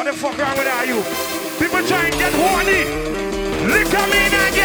What the fuck wrong with you? People trying to get horny. Lick me now.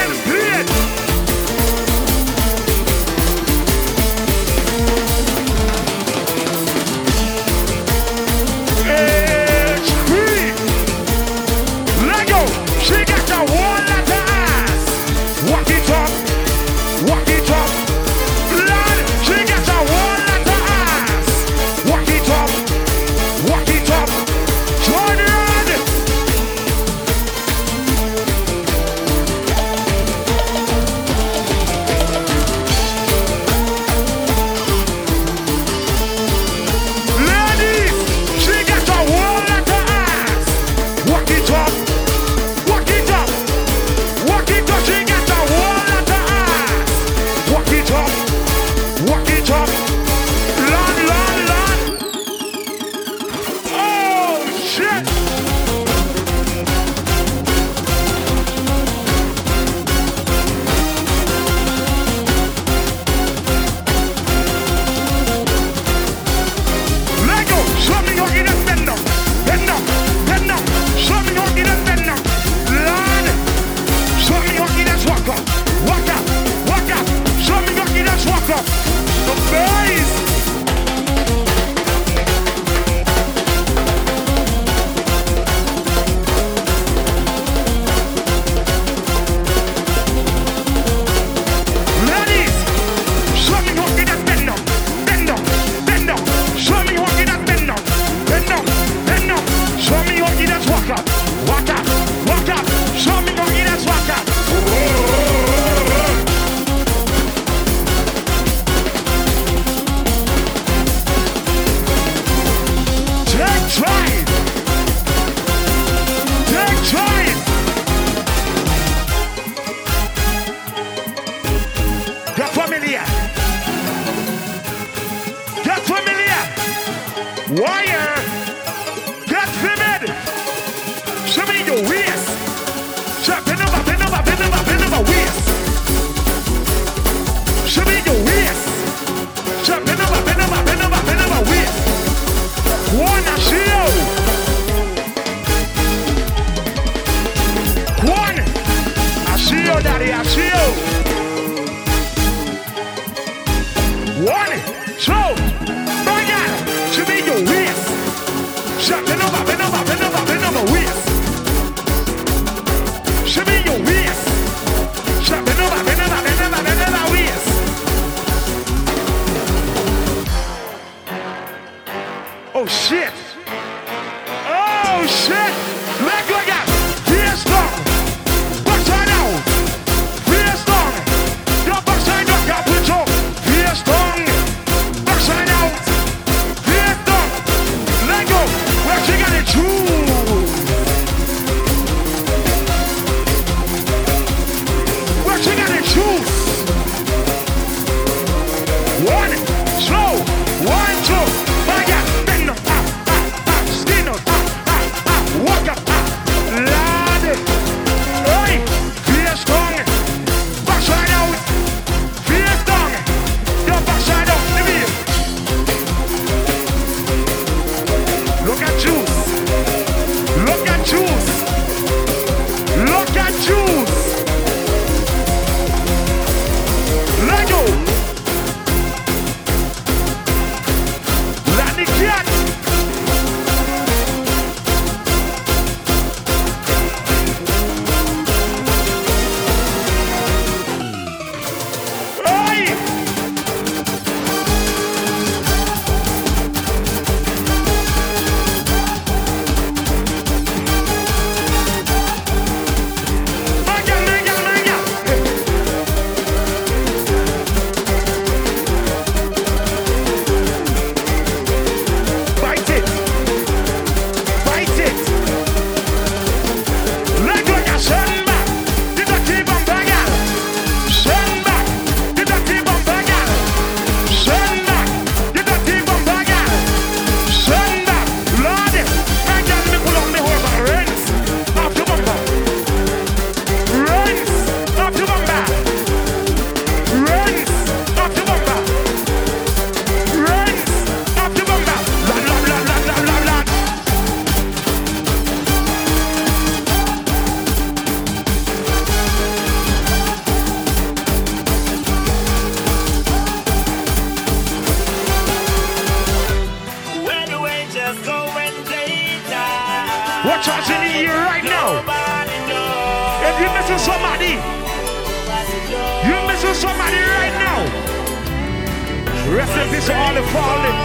To all the fallen.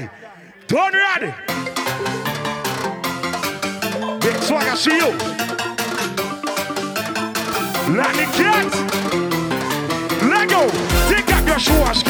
guy. Turn ready. Big I see you. Let me get. Let go. Take up your shoes.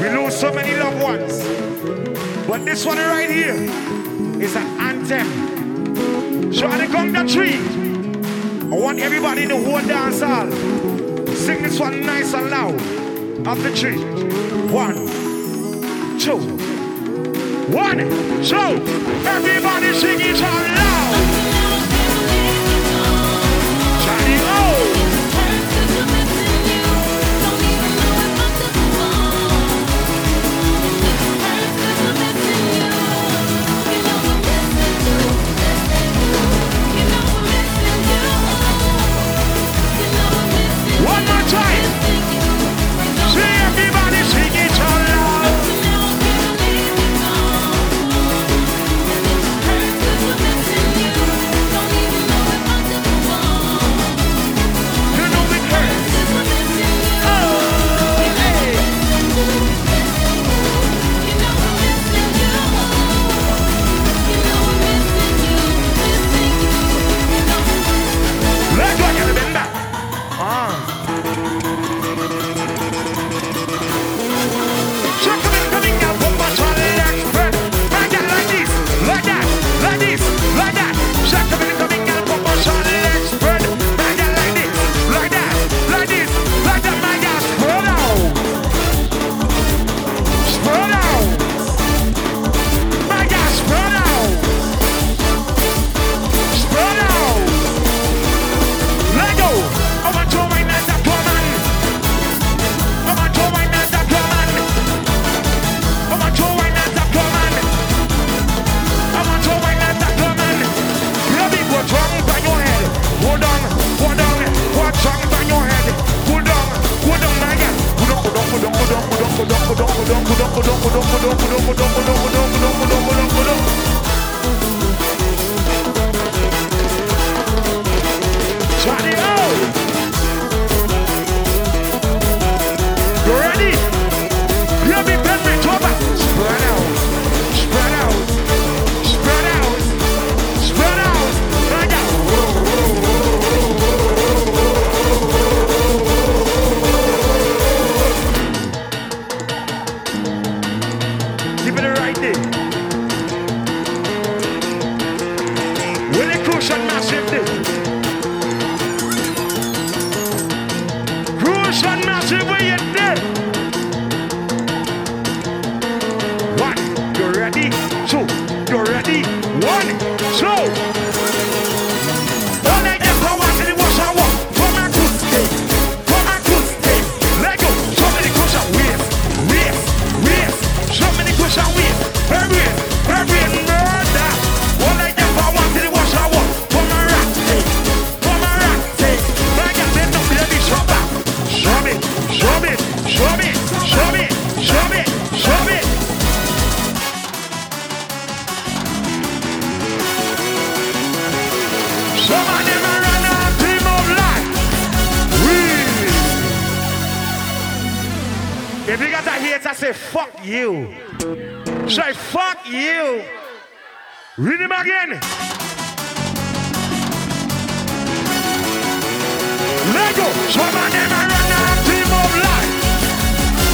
We lose so many loved ones. But this one right here is an anthem. So I at the tree, I want everybody in the whole dance hall sing this one nice and loud. Up the tree. One, two, one, two. Everybody sing it out loud. If you got that hate I say, fuck you. Say, fuck you. Read him again. Let go. So my name I run a team of life.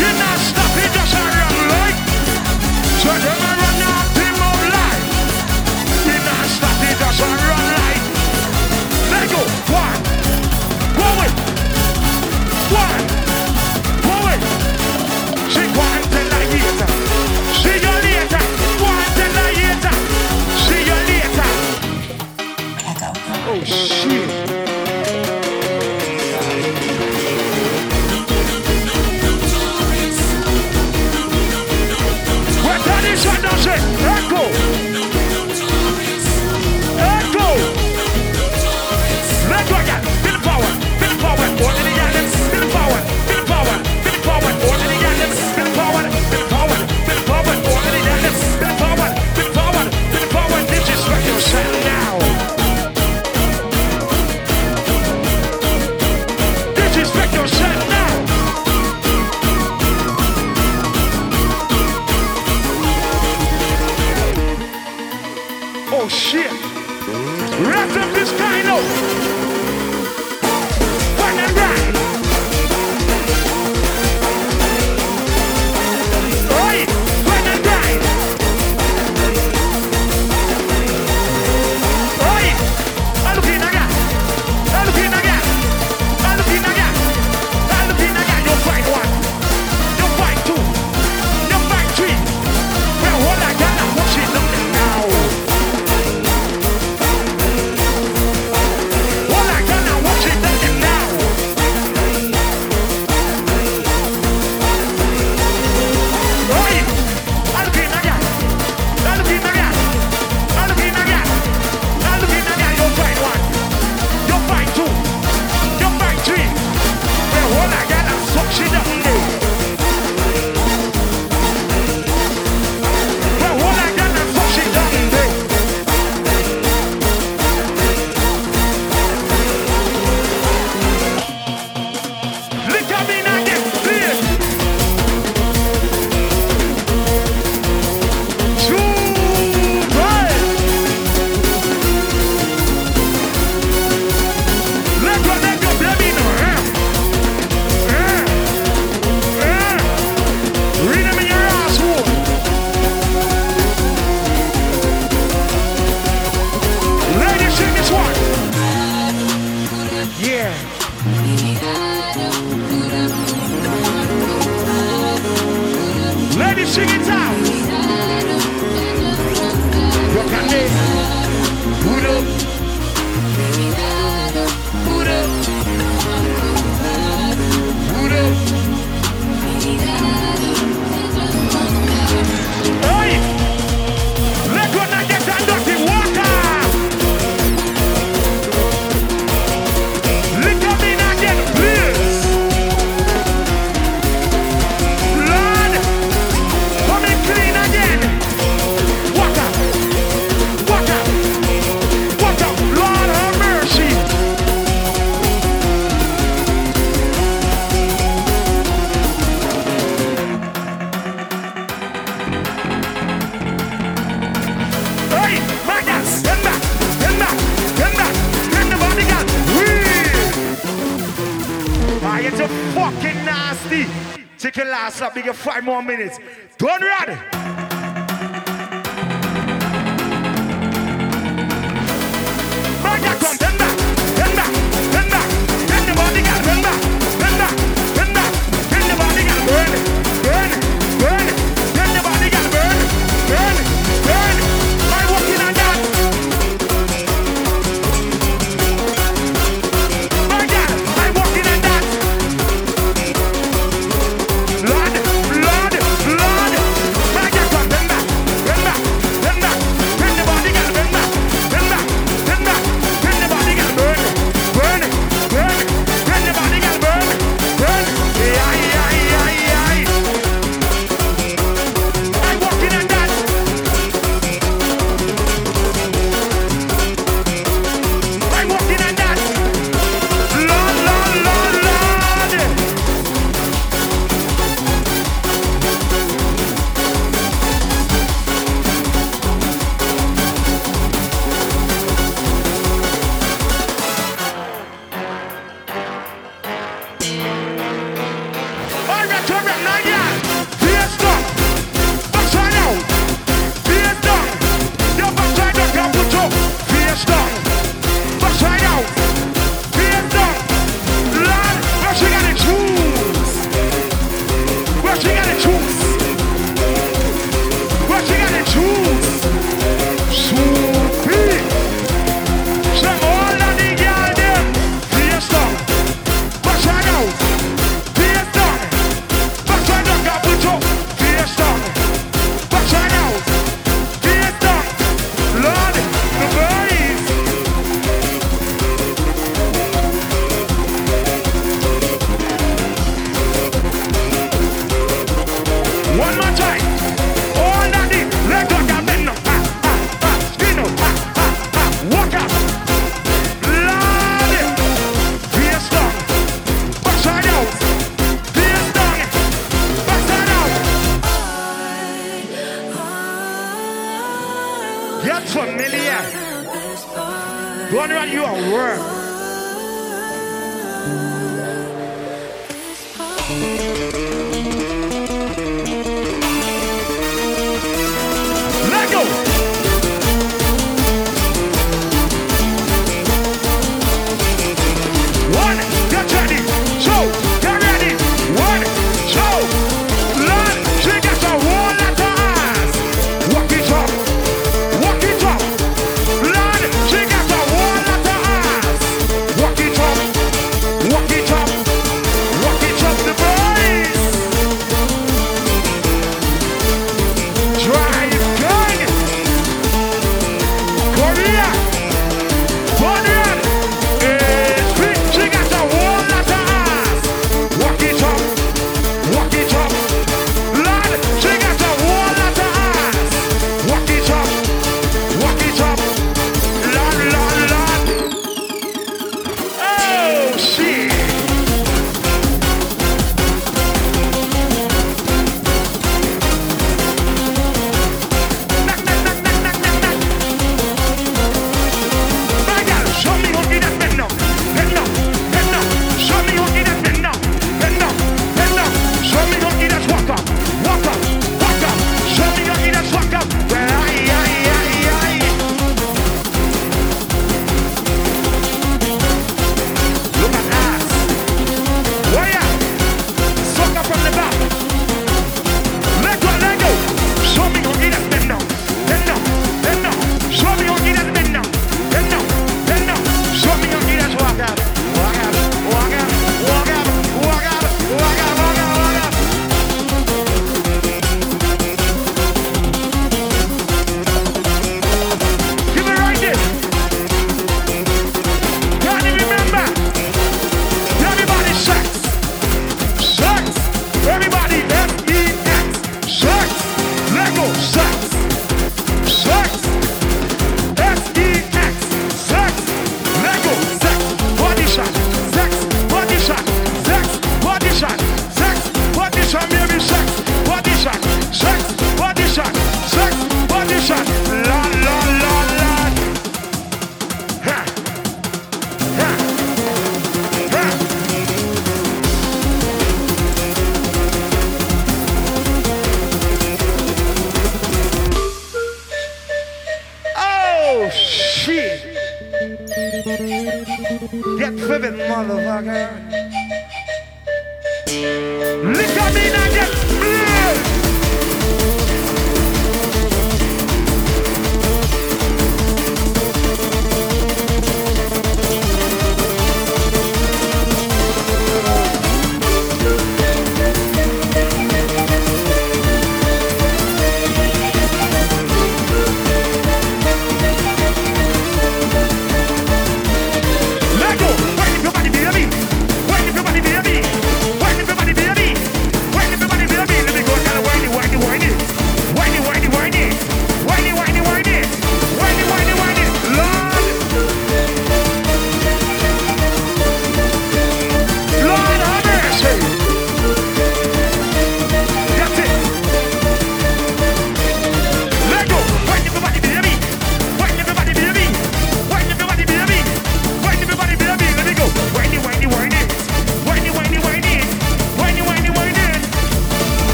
You're not stopping just a run like. So them I run a team of life. You're not stopping just a run like. Let go. One.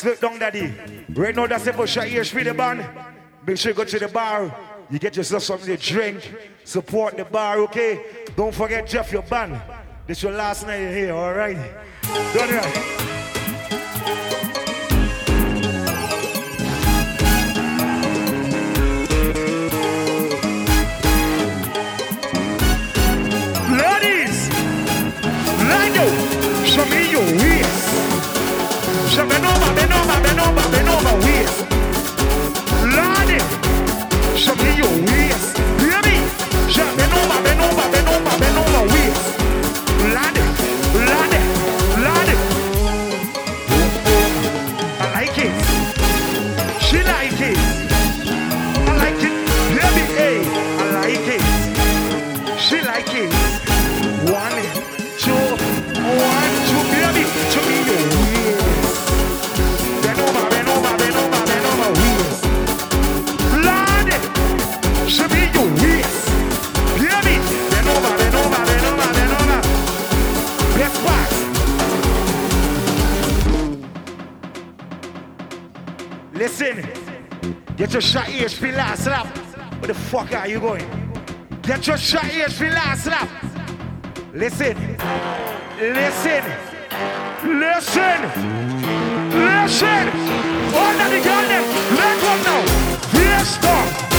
Slip down, daddy. Right now, that's it for shot here, the band. Make sure you go to the bar. You get yourself something to drink. Support the bar, okay? Don't forget Jeff, your band. This your last night here, all right? Done right. Get your shot ESP last lap. Where the fuck are you going? Get your shot ESP last lap. Listen, listen, listen, listen. Of the them, let go now. Fiesta,